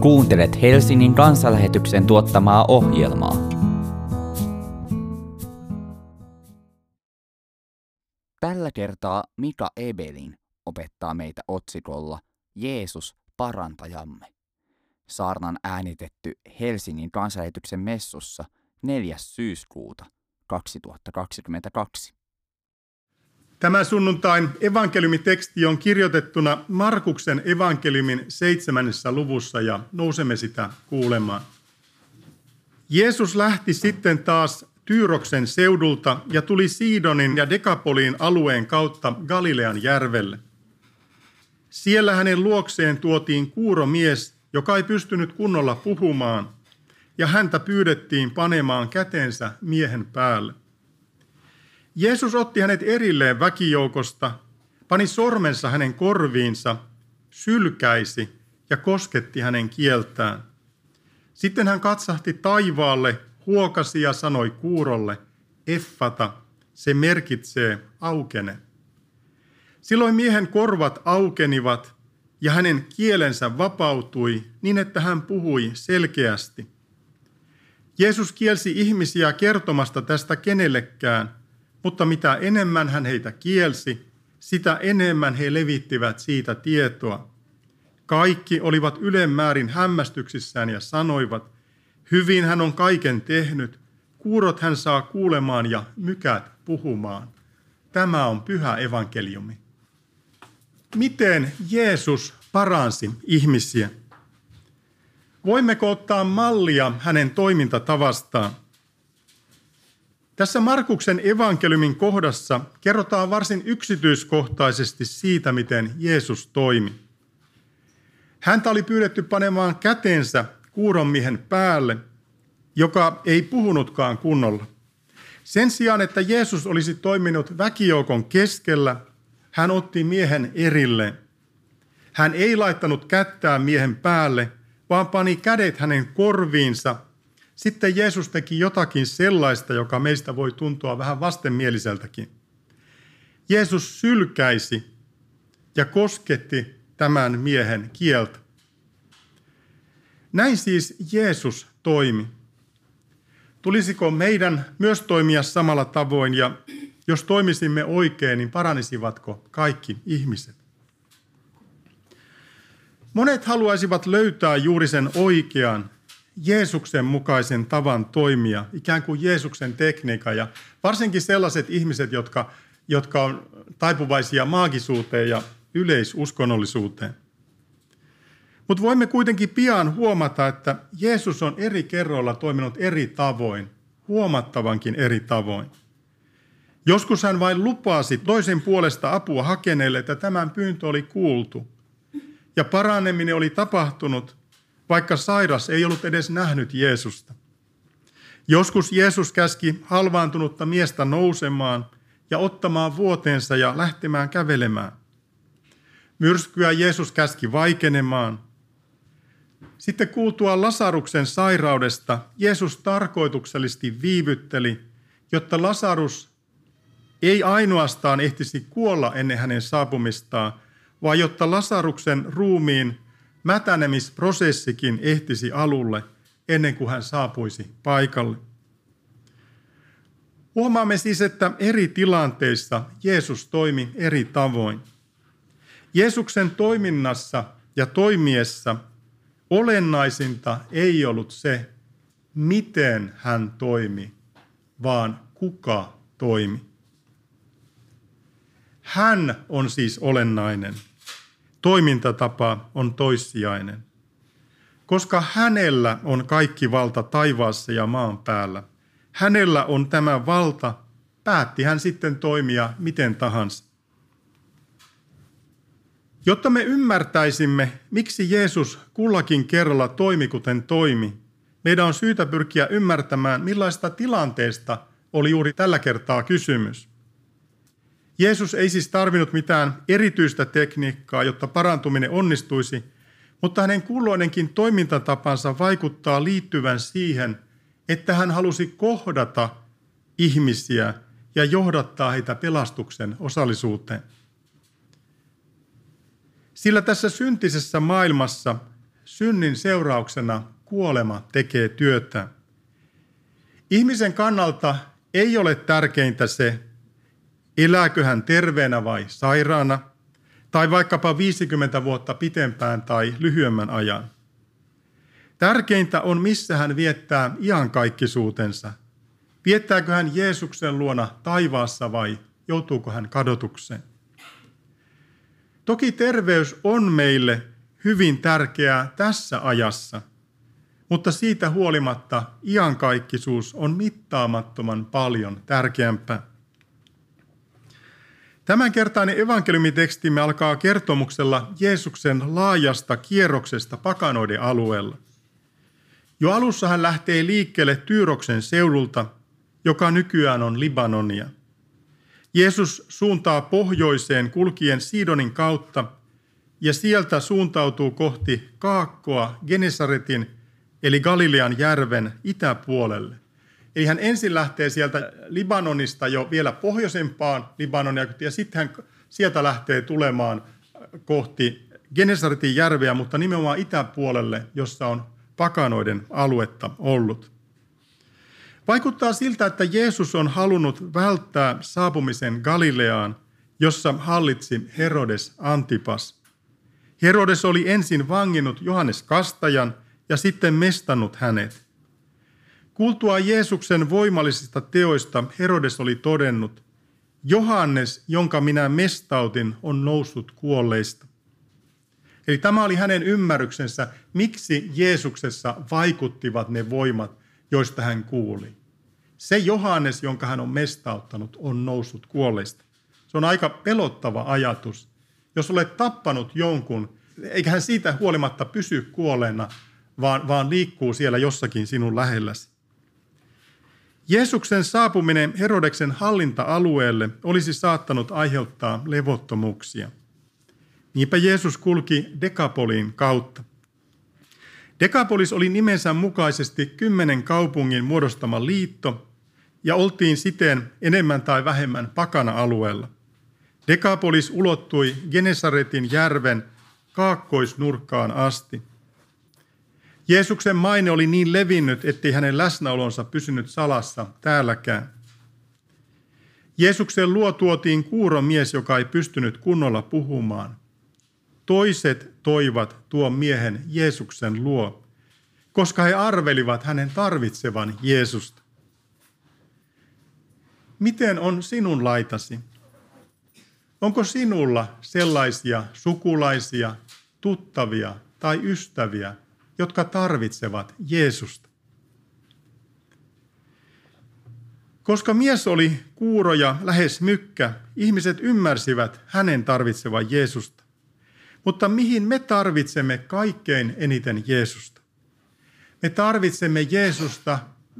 Kuuntelet Helsingin kansanlähetyksen tuottamaa ohjelmaa. Tällä kertaa Mika Ebelin opettaa meitä otsikolla Jeesus parantajamme. Saarnan äänitetty Helsingin kansanlähetyksen messussa 4. syyskuuta 2022. Tämä sunnuntain evankeliumiteksti on kirjoitettuna Markuksen evankeliumin seitsemännessä luvussa ja nousemme sitä kuulemaan. Jeesus lähti sitten taas Tyyroksen seudulta ja tuli Siidonin ja Dekapoliin alueen kautta Galilean järvelle. Siellä hänen luokseen tuotiin kuuro mies, joka ei pystynyt kunnolla puhumaan, ja häntä pyydettiin panemaan kätensä miehen päälle. Jeesus otti hänet erilleen väkijoukosta, pani sormensa hänen korviinsa, sylkäisi ja kosketti hänen kieltään. Sitten hän katsahti taivaalle, huokasi ja sanoi kuurolle, Effata, se merkitsee aukene. Silloin miehen korvat aukenivat ja hänen kielensä vapautui niin, että hän puhui selkeästi. Jeesus kielsi ihmisiä kertomasta tästä kenellekään – mutta mitä enemmän hän heitä kielsi, sitä enemmän he levittivät siitä tietoa. Kaikki olivat ylemmäärin hämmästyksissään ja sanoivat, hyvin hän on kaiken tehnyt, kuurot hän saa kuulemaan ja mykät puhumaan. Tämä on pyhä evankeliumi. Miten Jeesus paransi ihmisiä? Voimmeko ottaa mallia hänen toimintatavastaan? Tässä Markuksen evankeliumin kohdassa kerrotaan varsin yksityiskohtaisesti siitä, miten Jeesus toimi. Häntä oli pyydetty panemaan kätensä kuuronmiehen päälle, joka ei puhunutkaan kunnolla. Sen sijaan, että Jeesus olisi toiminut väkijoukon keskellä, hän otti miehen erilleen. Hän ei laittanut kättää miehen päälle, vaan pani kädet hänen korviinsa – sitten Jeesus teki jotakin sellaista, joka meistä voi tuntua vähän vastenmieliseltäkin. Jeesus sylkäisi ja kosketti tämän miehen kieltä. Näin siis Jeesus toimi. Tulisiko meidän myös toimia samalla tavoin ja jos toimisimme oikein, niin paranisivatko kaikki ihmiset? Monet haluaisivat löytää juuri sen oikean Jeesuksen mukaisen tavan toimia, ikään kuin Jeesuksen tekniikka. Ja varsinkin sellaiset ihmiset, jotka, jotka on taipuvaisia maagisuuteen ja yleisuskonnollisuuteen. Mutta voimme kuitenkin pian huomata, että Jeesus on eri kerroilla toiminut eri tavoin, huomattavankin eri tavoin. Joskus hän vain lupasi toisen puolesta apua hakeneelle, että tämän pyyntö oli kuultu. Ja paraneminen oli tapahtunut, vaikka sairas ei ollut edes nähnyt Jeesusta. Joskus Jeesus käski halvaantunutta miestä nousemaan ja ottamaan vuoteensa ja lähtemään kävelemään. Myrskyä Jeesus käski vaikenemaan. Sitten kuultua Lasaruksen sairaudesta Jeesus tarkoituksellisesti viivytteli, jotta Lasarus ei ainoastaan ehtisi kuolla ennen hänen saapumistaan, vaan jotta Lasaruksen ruumiin mätänemisprosessikin ehtisi alulle ennen kuin hän saapuisi paikalle. Huomaamme siis, että eri tilanteissa Jeesus toimi eri tavoin. Jeesuksen toiminnassa ja toimiessa olennaisinta ei ollut se, miten hän toimi, vaan kuka toimi. Hän on siis olennainen – toimintatapa on toissijainen. Koska hänellä on kaikki valta taivaassa ja maan päällä, hänellä on tämä valta, päätti hän sitten toimia miten tahansa. Jotta me ymmärtäisimme, miksi Jeesus kullakin kerralla toimi kuten toimi, meidän on syytä pyrkiä ymmärtämään, millaista tilanteesta oli juuri tällä kertaa kysymys. Jeesus ei siis tarvinnut mitään erityistä tekniikkaa, jotta parantuminen onnistuisi, mutta hänen kulloinenkin toimintatapansa vaikuttaa liittyvän siihen, että hän halusi kohdata ihmisiä ja johdattaa heitä pelastuksen osallisuuteen. Sillä tässä syntisessä maailmassa synnin seurauksena kuolema tekee työtä. Ihmisen kannalta ei ole tärkeintä se, elääkö hän terveenä vai sairaana, tai vaikkapa 50 vuotta pitempään tai lyhyemmän ajan. Tärkeintä on, missä hän viettää iankaikkisuutensa. Viettääkö hän Jeesuksen luona taivaassa vai joutuuko hän kadotukseen? Toki terveys on meille hyvin tärkeää tässä ajassa, mutta siitä huolimatta iankaikkisuus on mittaamattoman paljon tärkeämpää. Tämänkertainen evankeliumitekstimme alkaa kertomuksella Jeesuksen laajasta kierroksesta pakanoiden alueella. Jo alussa hän lähtee liikkeelle Tyyroksen seudulta, joka nykyään on Libanonia. Jeesus suuntaa pohjoiseen kulkien Sidonin kautta ja sieltä suuntautuu kohti Kaakkoa Genesaretin eli Galilean järven itäpuolelle. Eli hän ensin lähtee sieltä Libanonista jo vielä pohjoisempaan Libanonia ja sitten hän sieltä lähtee tulemaan kohti Genesaretin järveä, mutta nimenomaan itäpuolelle, jossa on pakanoiden aluetta ollut. Vaikuttaa siltä, että Jeesus on halunnut välttää saapumisen Galileaan, jossa hallitsi Herodes Antipas. Herodes oli ensin vanginnut Johannes Kastajan ja sitten mestannut hänet. Kuultua Jeesuksen voimallisista teoista Herodes oli todennut, Johannes, jonka minä mestautin, on noussut kuolleista. Eli tämä oli hänen ymmärryksensä, miksi Jeesuksessa vaikuttivat ne voimat, joista hän kuuli. Se Johannes, jonka hän on mestauttanut, on noussut kuolleista. Se on aika pelottava ajatus. Jos olet tappanut jonkun, eikä hän siitä huolimatta pysy kuolleena, vaan, vaan liikkuu siellä jossakin sinun lähelläsi. Jeesuksen saapuminen Herodeksen hallinta-alueelle olisi saattanut aiheuttaa levottomuuksia. Niinpä Jeesus kulki Dekapolin kautta. Dekapolis oli nimensä mukaisesti kymmenen kaupungin muodostama liitto ja oltiin siten enemmän tai vähemmän pakana-alueella. Dekapolis ulottui Genesaretin järven kaakkoisnurkkaan asti. Jeesuksen maine oli niin levinnyt, ettei hänen läsnäolonsa pysynyt salassa täälläkään. Jeesuksen luo tuotiin kuuro mies, joka ei pystynyt kunnolla puhumaan. Toiset toivat tuon miehen Jeesuksen luo, koska he arvelivat hänen tarvitsevan Jeesusta. Miten on sinun laitasi? Onko sinulla sellaisia sukulaisia, tuttavia tai ystäviä, jotka tarvitsevat Jeesusta? Koska mies oli kuuro ja lähes mykkä, ihmiset ymmärsivät hänen tarvitsevan Jeesusta. Mutta mihin me tarvitsemme kaikkein eniten Jeesusta? Me tarvitsemme Jeesusta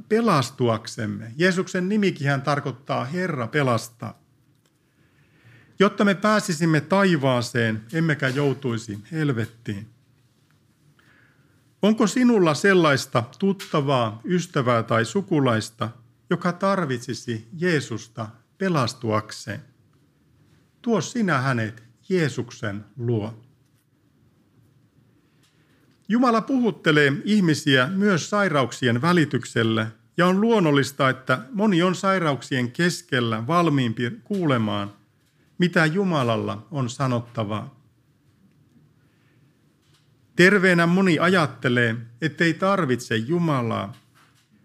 pelastuaksemme. Jeesuksen nimikin hän tarkoittaa Herra pelastaa. Jotta me pääsisimme taivaaseen, emmekä joutuisi helvettiin. Onko sinulla sellaista tuttavaa, ystävää tai sukulaista, joka tarvitsisi Jeesusta pelastuakseen? Tuo sinä hänet Jeesuksen luo. Jumala puhuttelee ihmisiä myös sairauksien välityksellä ja on luonnollista, että moni on sairauksien keskellä valmiimpi kuulemaan, mitä Jumalalla on sanottavaa. Terveenä moni ajattelee, ettei tarvitse Jumalaa,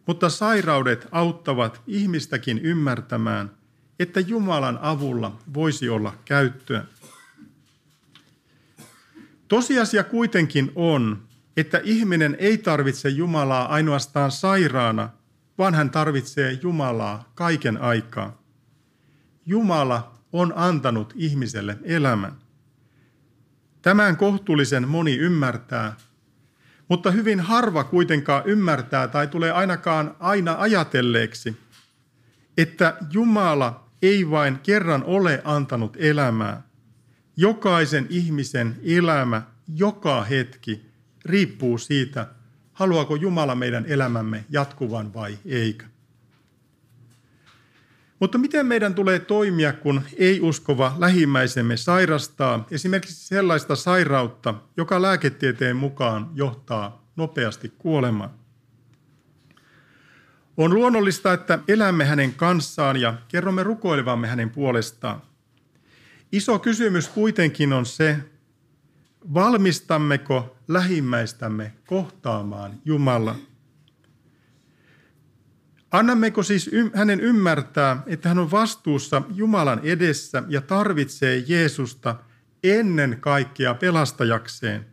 mutta sairaudet auttavat ihmistäkin ymmärtämään, että Jumalan avulla voisi olla käyttöä. Tosiasia kuitenkin on, että ihminen ei tarvitse Jumalaa ainoastaan sairaana, vaan hän tarvitsee Jumalaa kaiken aikaa. Jumala on antanut ihmiselle elämän. Tämän kohtuullisen moni ymmärtää, mutta hyvin harva kuitenkaan ymmärtää tai tulee ainakaan aina ajatelleeksi, että Jumala ei vain kerran ole antanut elämää. Jokaisen ihmisen elämä joka hetki riippuu siitä, haluaako Jumala meidän elämämme jatkuvan vai eikö. Mutta miten meidän tulee toimia, kun ei-uskova lähimmäisemme sairastaa esimerkiksi sellaista sairautta, joka lääketieteen mukaan johtaa nopeasti kuolemaan? On luonnollista, että elämme hänen kanssaan ja kerromme rukoilevamme hänen puolestaan. Iso kysymys kuitenkin on se, valmistammeko lähimmäistämme kohtaamaan Jumalan. Annammeko siis hänen ymmärtää, että hän on vastuussa Jumalan edessä ja tarvitsee Jeesusta ennen kaikkea pelastajakseen?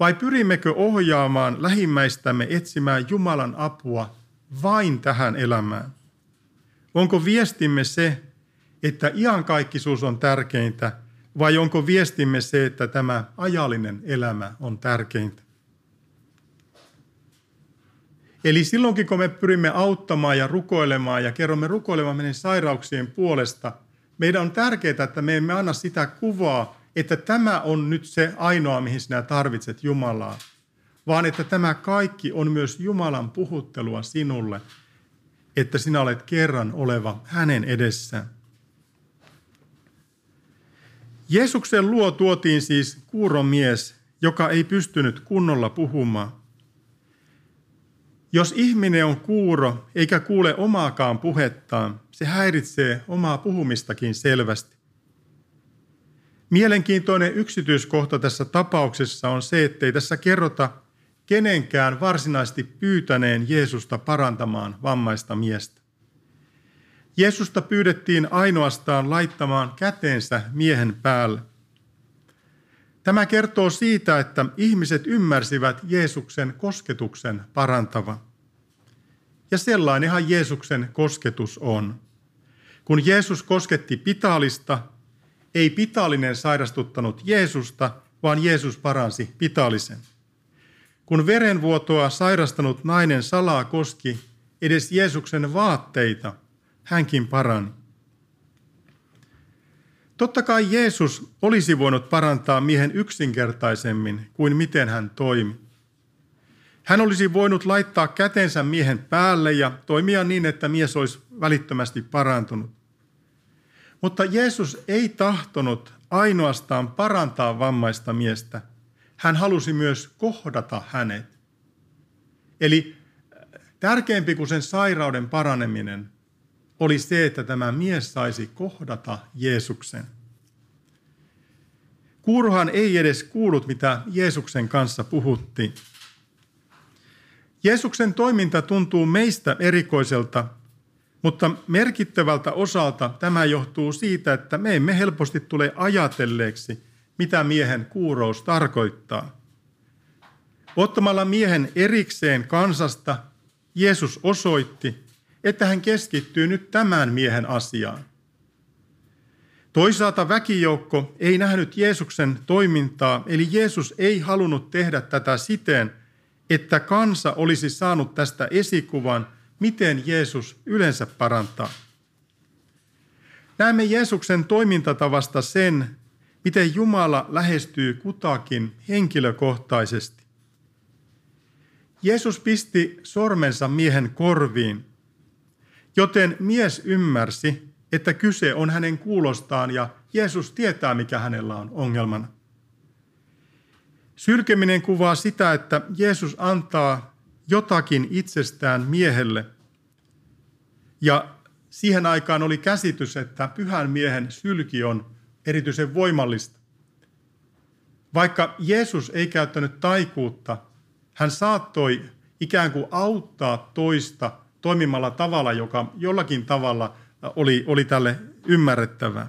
Vai pyrimmekö ohjaamaan lähimmäistämme etsimään Jumalan apua vain tähän elämään? Onko viestimme se, että iankaikkisuus on tärkeintä, vai onko viestimme se, että tämä ajallinen elämä on tärkeintä? Eli silloinkin, kun me pyrimme auttamaan ja rukoilemaan ja kerromme rukoilemaan meidän sairauksien puolesta, meidän on tärkeää, että me emme anna sitä kuvaa, että tämä on nyt se ainoa, mihin sinä tarvitset Jumalaa, vaan että tämä kaikki on myös Jumalan puhuttelua sinulle, että sinä olet kerran oleva hänen edessään. Jeesuksen luo tuotiin siis kuuromies, joka ei pystynyt kunnolla puhumaan. Jos ihminen on kuuro eikä kuule omaakaan puhettaan, se häiritsee omaa puhumistakin selvästi. Mielenkiintoinen yksityiskohta tässä tapauksessa on se, ettei tässä kerrota kenenkään varsinaisesti pyytäneen Jeesusta parantamaan vammaista miestä. Jeesusta pyydettiin ainoastaan laittamaan käteensä miehen päälle. Tämä kertoo siitä, että ihmiset ymmärsivät Jeesuksen kosketuksen parantava. Ja sellainenhan Jeesuksen kosketus on. Kun Jeesus kosketti pitaalista, ei pitaalinen sairastuttanut Jeesusta, vaan Jeesus paransi pitaalisen. Kun verenvuotoa sairastanut nainen salaa koski edes Jeesuksen vaatteita, hänkin parani. Totta kai Jeesus olisi voinut parantaa miehen yksinkertaisemmin kuin miten hän toimi. Hän olisi voinut laittaa kätensä miehen päälle ja toimia niin, että mies olisi välittömästi parantunut. Mutta Jeesus ei tahtonut ainoastaan parantaa vammaista miestä. Hän halusi myös kohdata hänet. Eli tärkeämpi kuin sen sairauden paraneminen oli se, että tämä mies saisi kohdata Jeesuksen. Kuurohan ei edes kuullut, mitä Jeesuksen kanssa puhuttiin. Jeesuksen toiminta tuntuu meistä erikoiselta, mutta merkittävältä osalta tämä johtuu siitä, että me emme helposti tule ajatelleeksi, mitä miehen kuurous tarkoittaa. Ottamalla miehen erikseen kansasta, Jeesus osoitti, että hän keskittyy nyt tämän miehen asiaan. Toisaalta väkijoukko ei nähnyt Jeesuksen toimintaa, eli Jeesus ei halunnut tehdä tätä siten, että kansa olisi saanut tästä esikuvan, miten Jeesus yleensä parantaa. Näemme Jeesuksen toimintatavasta sen, miten Jumala lähestyy kutakin henkilökohtaisesti. Jeesus pisti sormensa miehen korviin Joten mies ymmärsi, että kyse on hänen kuulostaan ja Jeesus tietää, mikä hänellä on ongelmana. Sylkeminen kuvaa sitä, että Jeesus antaa jotakin itsestään miehelle. Ja siihen aikaan oli käsitys, että pyhän miehen sylki on erityisen voimallista. Vaikka Jeesus ei käyttänyt taikuutta, hän saattoi ikään kuin auttaa toista – toimimalla tavalla, joka jollakin tavalla oli, oli tälle ymmärrettävä.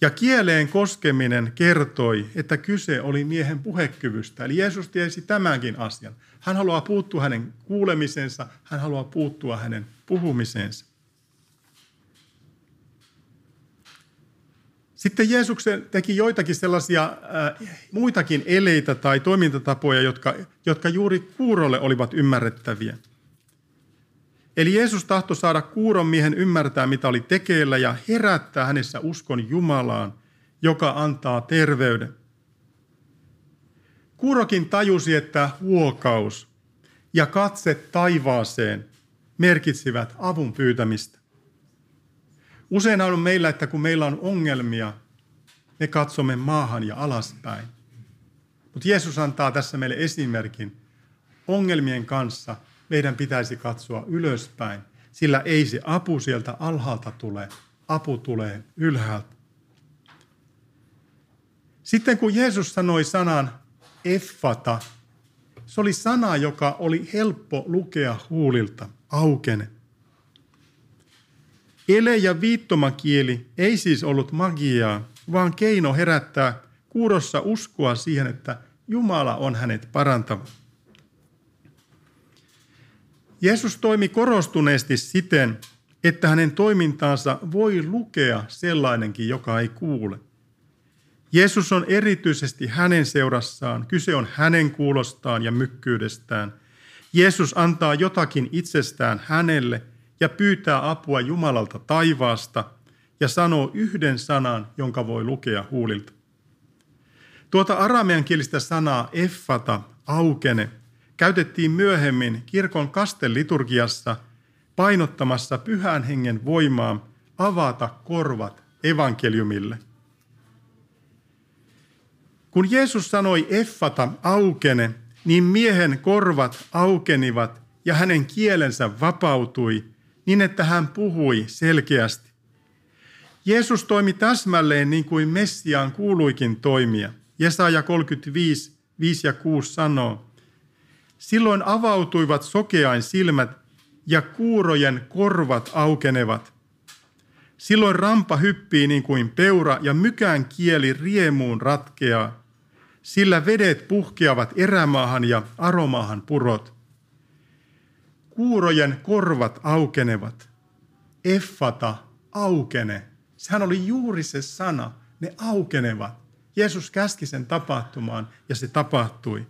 Ja kieleen koskeminen kertoi, että kyse oli miehen puhekyvystä. Eli Jeesus tiesi tämänkin asian. Hän haluaa puuttua hänen kuulemisensa, hän haluaa puuttua hänen puhumisensa. Sitten Jeesuksen teki joitakin sellaisia äh, muitakin eleitä tai toimintatapoja, jotka, jotka juuri kuurolle olivat ymmärrettäviä. Eli Jeesus tahtoi saada kuuron miehen ymmärtää, mitä oli tekeillä ja herättää hänessä uskon Jumalaan, joka antaa terveyden. Kuurokin tajusi, että huokaus ja katse taivaaseen merkitsivät avun pyytämistä. Usein on meillä, että kun meillä on ongelmia, me katsomme maahan ja alaspäin. Mutta Jeesus antaa tässä meille esimerkin. Ongelmien kanssa meidän pitäisi katsoa ylöspäin, sillä ei se apu sieltä alhaalta tule, apu tulee ylhäältä. Sitten kun Jeesus sanoi sanan effata, se oli sana, joka oli helppo lukea huulilta, aukene. Ele- ja viittomakieli ei siis ollut magiaa, vaan keino herättää kuurossa uskoa siihen, että Jumala on hänet parantava. Jeesus toimi korostuneesti siten, että hänen toimintaansa voi lukea sellainenkin, joka ei kuule. Jeesus on erityisesti hänen seurassaan. Kyse on hänen kuulostaan ja mykkyydestään. Jeesus antaa jotakin itsestään hänelle ja pyytää apua Jumalalta taivaasta ja sanoo yhden sanan, jonka voi lukea huulilta. Tuota arameankielistä sanaa effata, aukene, käytettiin myöhemmin kirkon kastelliturgiassa painottamassa pyhän hengen voimaa avata korvat evankeliumille. Kun Jeesus sanoi effata aukene, niin miehen korvat aukenivat ja hänen kielensä vapautui niin, että hän puhui selkeästi. Jeesus toimi täsmälleen niin kuin Messiaan kuuluikin toimia. Jesaja 35, 5 ja 6 sanoo, Silloin avautuivat sokeain silmät ja kuurojen korvat aukenevat. Silloin rampa hyppii niin kuin peura ja mykään kieli riemuun ratkeaa sillä vedet puhkeavat erämaahan ja aromaahan purot. Kuurojen korvat aukenevat. Effata, aukene. Sehän oli juuri se sana, ne aukenevat. Jeesus käski sen tapahtumaan ja se tapahtui.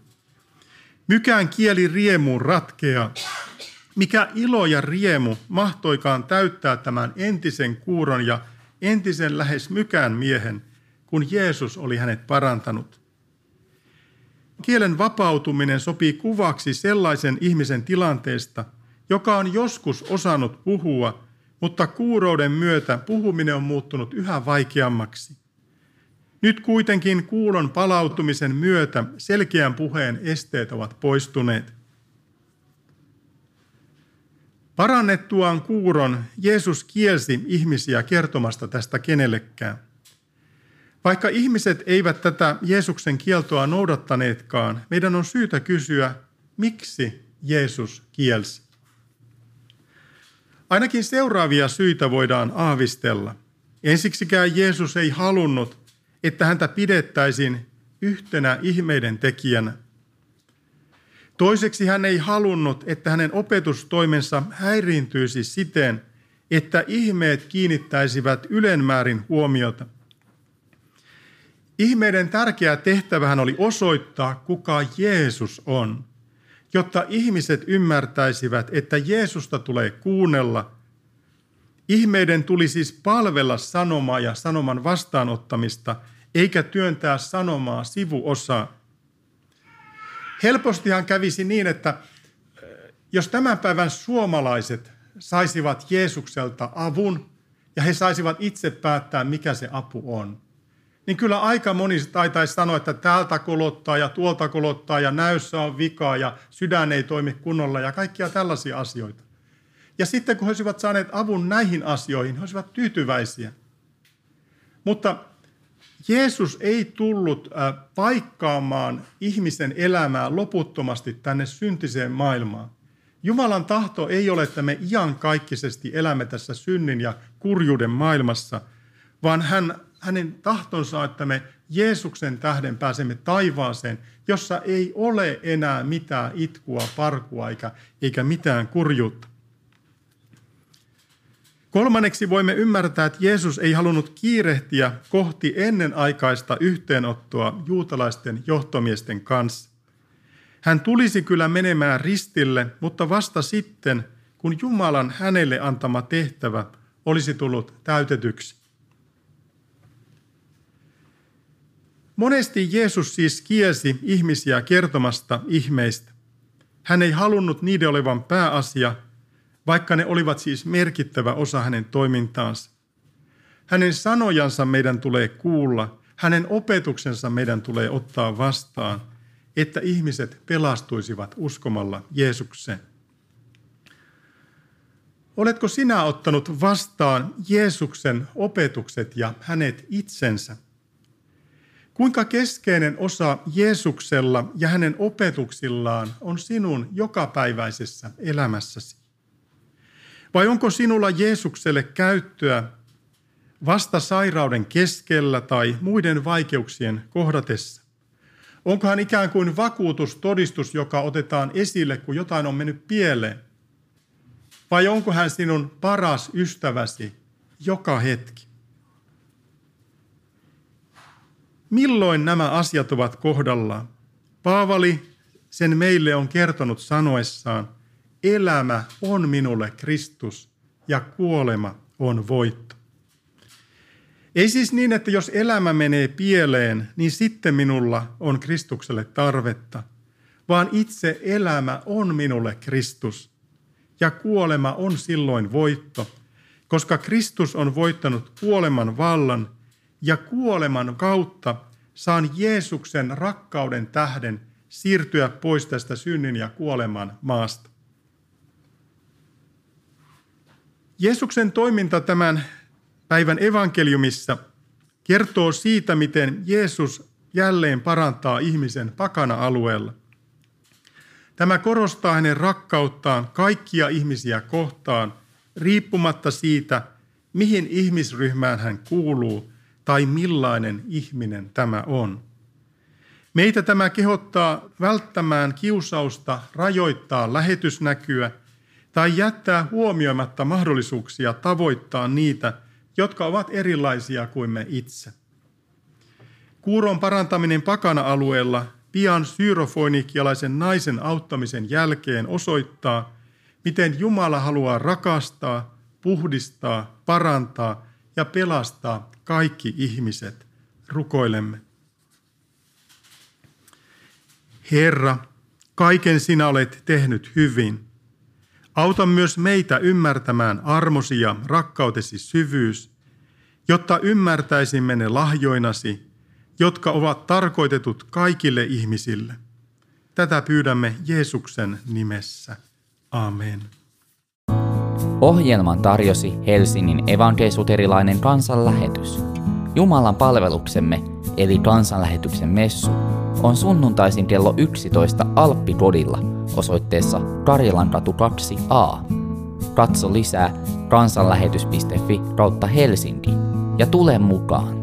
Mykään kieli riemuun ratkea. Mikä ilo ja riemu mahtoikaan täyttää tämän entisen kuuron ja entisen lähes mykään miehen, kun Jeesus oli hänet parantanut – Kielen vapautuminen sopii kuvaksi sellaisen ihmisen tilanteesta, joka on joskus osannut puhua, mutta kuurouden myötä puhuminen on muuttunut yhä vaikeammaksi. Nyt kuitenkin kuulon palautumisen myötä selkeän puheen esteet ovat poistuneet. Parannettuaan kuuron Jeesus kielsi ihmisiä kertomasta tästä kenellekään. Vaikka ihmiset eivät tätä Jeesuksen kieltoa noudattaneetkaan, meidän on syytä kysyä, miksi Jeesus kielsi. Ainakin seuraavia syitä voidaan aavistella. Ensiksikään Jeesus ei halunnut, että häntä pidettäisiin yhtenä ihmeiden tekijänä. Toiseksi hän ei halunnut, että hänen opetustoimensa häiriintyisi siten, että ihmeet kiinnittäisivät ylenmäärin huomiota. Ihmeiden tärkeä tehtävähän oli osoittaa, kuka Jeesus on, jotta ihmiset ymmärtäisivät, että Jeesusta tulee kuunnella. Ihmeiden tuli siis palvella sanomaa ja sanoman vastaanottamista, eikä työntää sanomaa sivuosaa. Helpostihan kävisi niin, että eh, jos tämän päivän suomalaiset saisivat Jeesukselta avun ja he saisivat itse päättää, mikä se apu on – niin kyllä aika moni taitaisi sanoa, että täältä kolottaa ja tuolta kolottaa ja näyssä on vikaa ja sydän ei toimi kunnolla ja kaikkia tällaisia asioita. Ja sitten kun he olisivat saaneet avun näihin asioihin, he olisivat tyytyväisiä. Mutta Jeesus ei tullut äh, paikkaamaan ihmisen elämää loputtomasti tänne syntiseen maailmaan. Jumalan tahto ei ole, että me iankaikkisesti elämme tässä synnin ja kurjuuden maailmassa, vaan hän hänen tahtonsa, että me Jeesuksen tähden pääsemme taivaaseen, jossa ei ole enää mitään itkua, parkua eikä, eikä mitään kurjuutta. Kolmanneksi voimme ymmärtää, että Jeesus ei halunnut kiirehtiä kohti ennenaikaista yhteenottoa juutalaisten johtomiesten kanssa. Hän tulisi kyllä menemään ristille, mutta vasta sitten, kun Jumalan hänelle antama tehtävä olisi tullut täytetyksi. Monesti Jeesus siis kielsi ihmisiä kertomasta ihmeistä. Hän ei halunnut niiden olevan pääasia, vaikka ne olivat siis merkittävä osa hänen toimintaansa. Hänen sanojansa meidän tulee kuulla, hänen opetuksensa meidän tulee ottaa vastaan, että ihmiset pelastuisivat uskomalla Jeesukseen. Oletko sinä ottanut vastaan Jeesuksen opetukset ja hänet itsensä? Kuinka keskeinen osa Jeesuksella ja hänen opetuksillaan on sinun jokapäiväisessä elämässäsi? Vai onko sinulla Jeesukselle käyttöä vasta sairauden keskellä tai muiden vaikeuksien kohdatessa? Onko hän ikään kuin vakuutustodistus, joka otetaan esille, kun jotain on mennyt pieleen? Vai onko hän sinun paras ystäväsi joka hetki? Milloin nämä asiat ovat kohdallaan? Paavali sen meille on kertonut sanoessaan, elämä on minulle Kristus ja kuolema on voitto. Ei siis niin, että jos elämä menee pieleen, niin sitten minulla on Kristukselle tarvetta, vaan itse elämä on minulle Kristus ja kuolema on silloin voitto, koska Kristus on voittanut kuoleman vallan ja kuoleman kautta saan Jeesuksen rakkauden tähden siirtyä pois tästä synnin ja kuoleman maasta. Jeesuksen toiminta tämän päivän evankeliumissa kertoo siitä, miten Jeesus jälleen parantaa ihmisen pakana-alueella. Tämä korostaa hänen rakkauttaan kaikkia ihmisiä kohtaan, riippumatta siitä, mihin ihmisryhmään hän kuuluu tai millainen ihminen tämä on. Meitä tämä kehottaa välttämään kiusausta rajoittaa lähetysnäkyä tai jättää huomioimatta mahdollisuuksia tavoittaa niitä, jotka ovat erilaisia kuin me itse. Kuuron parantaminen pakana-alueella pian syrofoinikialaisen naisen auttamisen jälkeen osoittaa, miten Jumala haluaa rakastaa, puhdistaa, parantaa ja pelastaa kaikki ihmiset. Rukoilemme. Herra, kaiken sinä olet tehnyt hyvin. Auta myös meitä ymmärtämään armosi ja rakkautesi syvyys, jotta ymmärtäisimme ne lahjoinasi, jotka ovat tarkoitetut kaikille ihmisille. Tätä pyydämme Jeesuksen nimessä. Amen. Ohjelman tarjosi Helsingin evankeisuterilainen kansanlähetys. Jumalan palveluksemme, eli kansanlähetyksen messu, on sunnuntaisin kello 11 Alppikodilla osoitteessa Karjalankatu 2a. Katso lisää kansanlähetys.fi kautta Helsinki ja tule mukaan.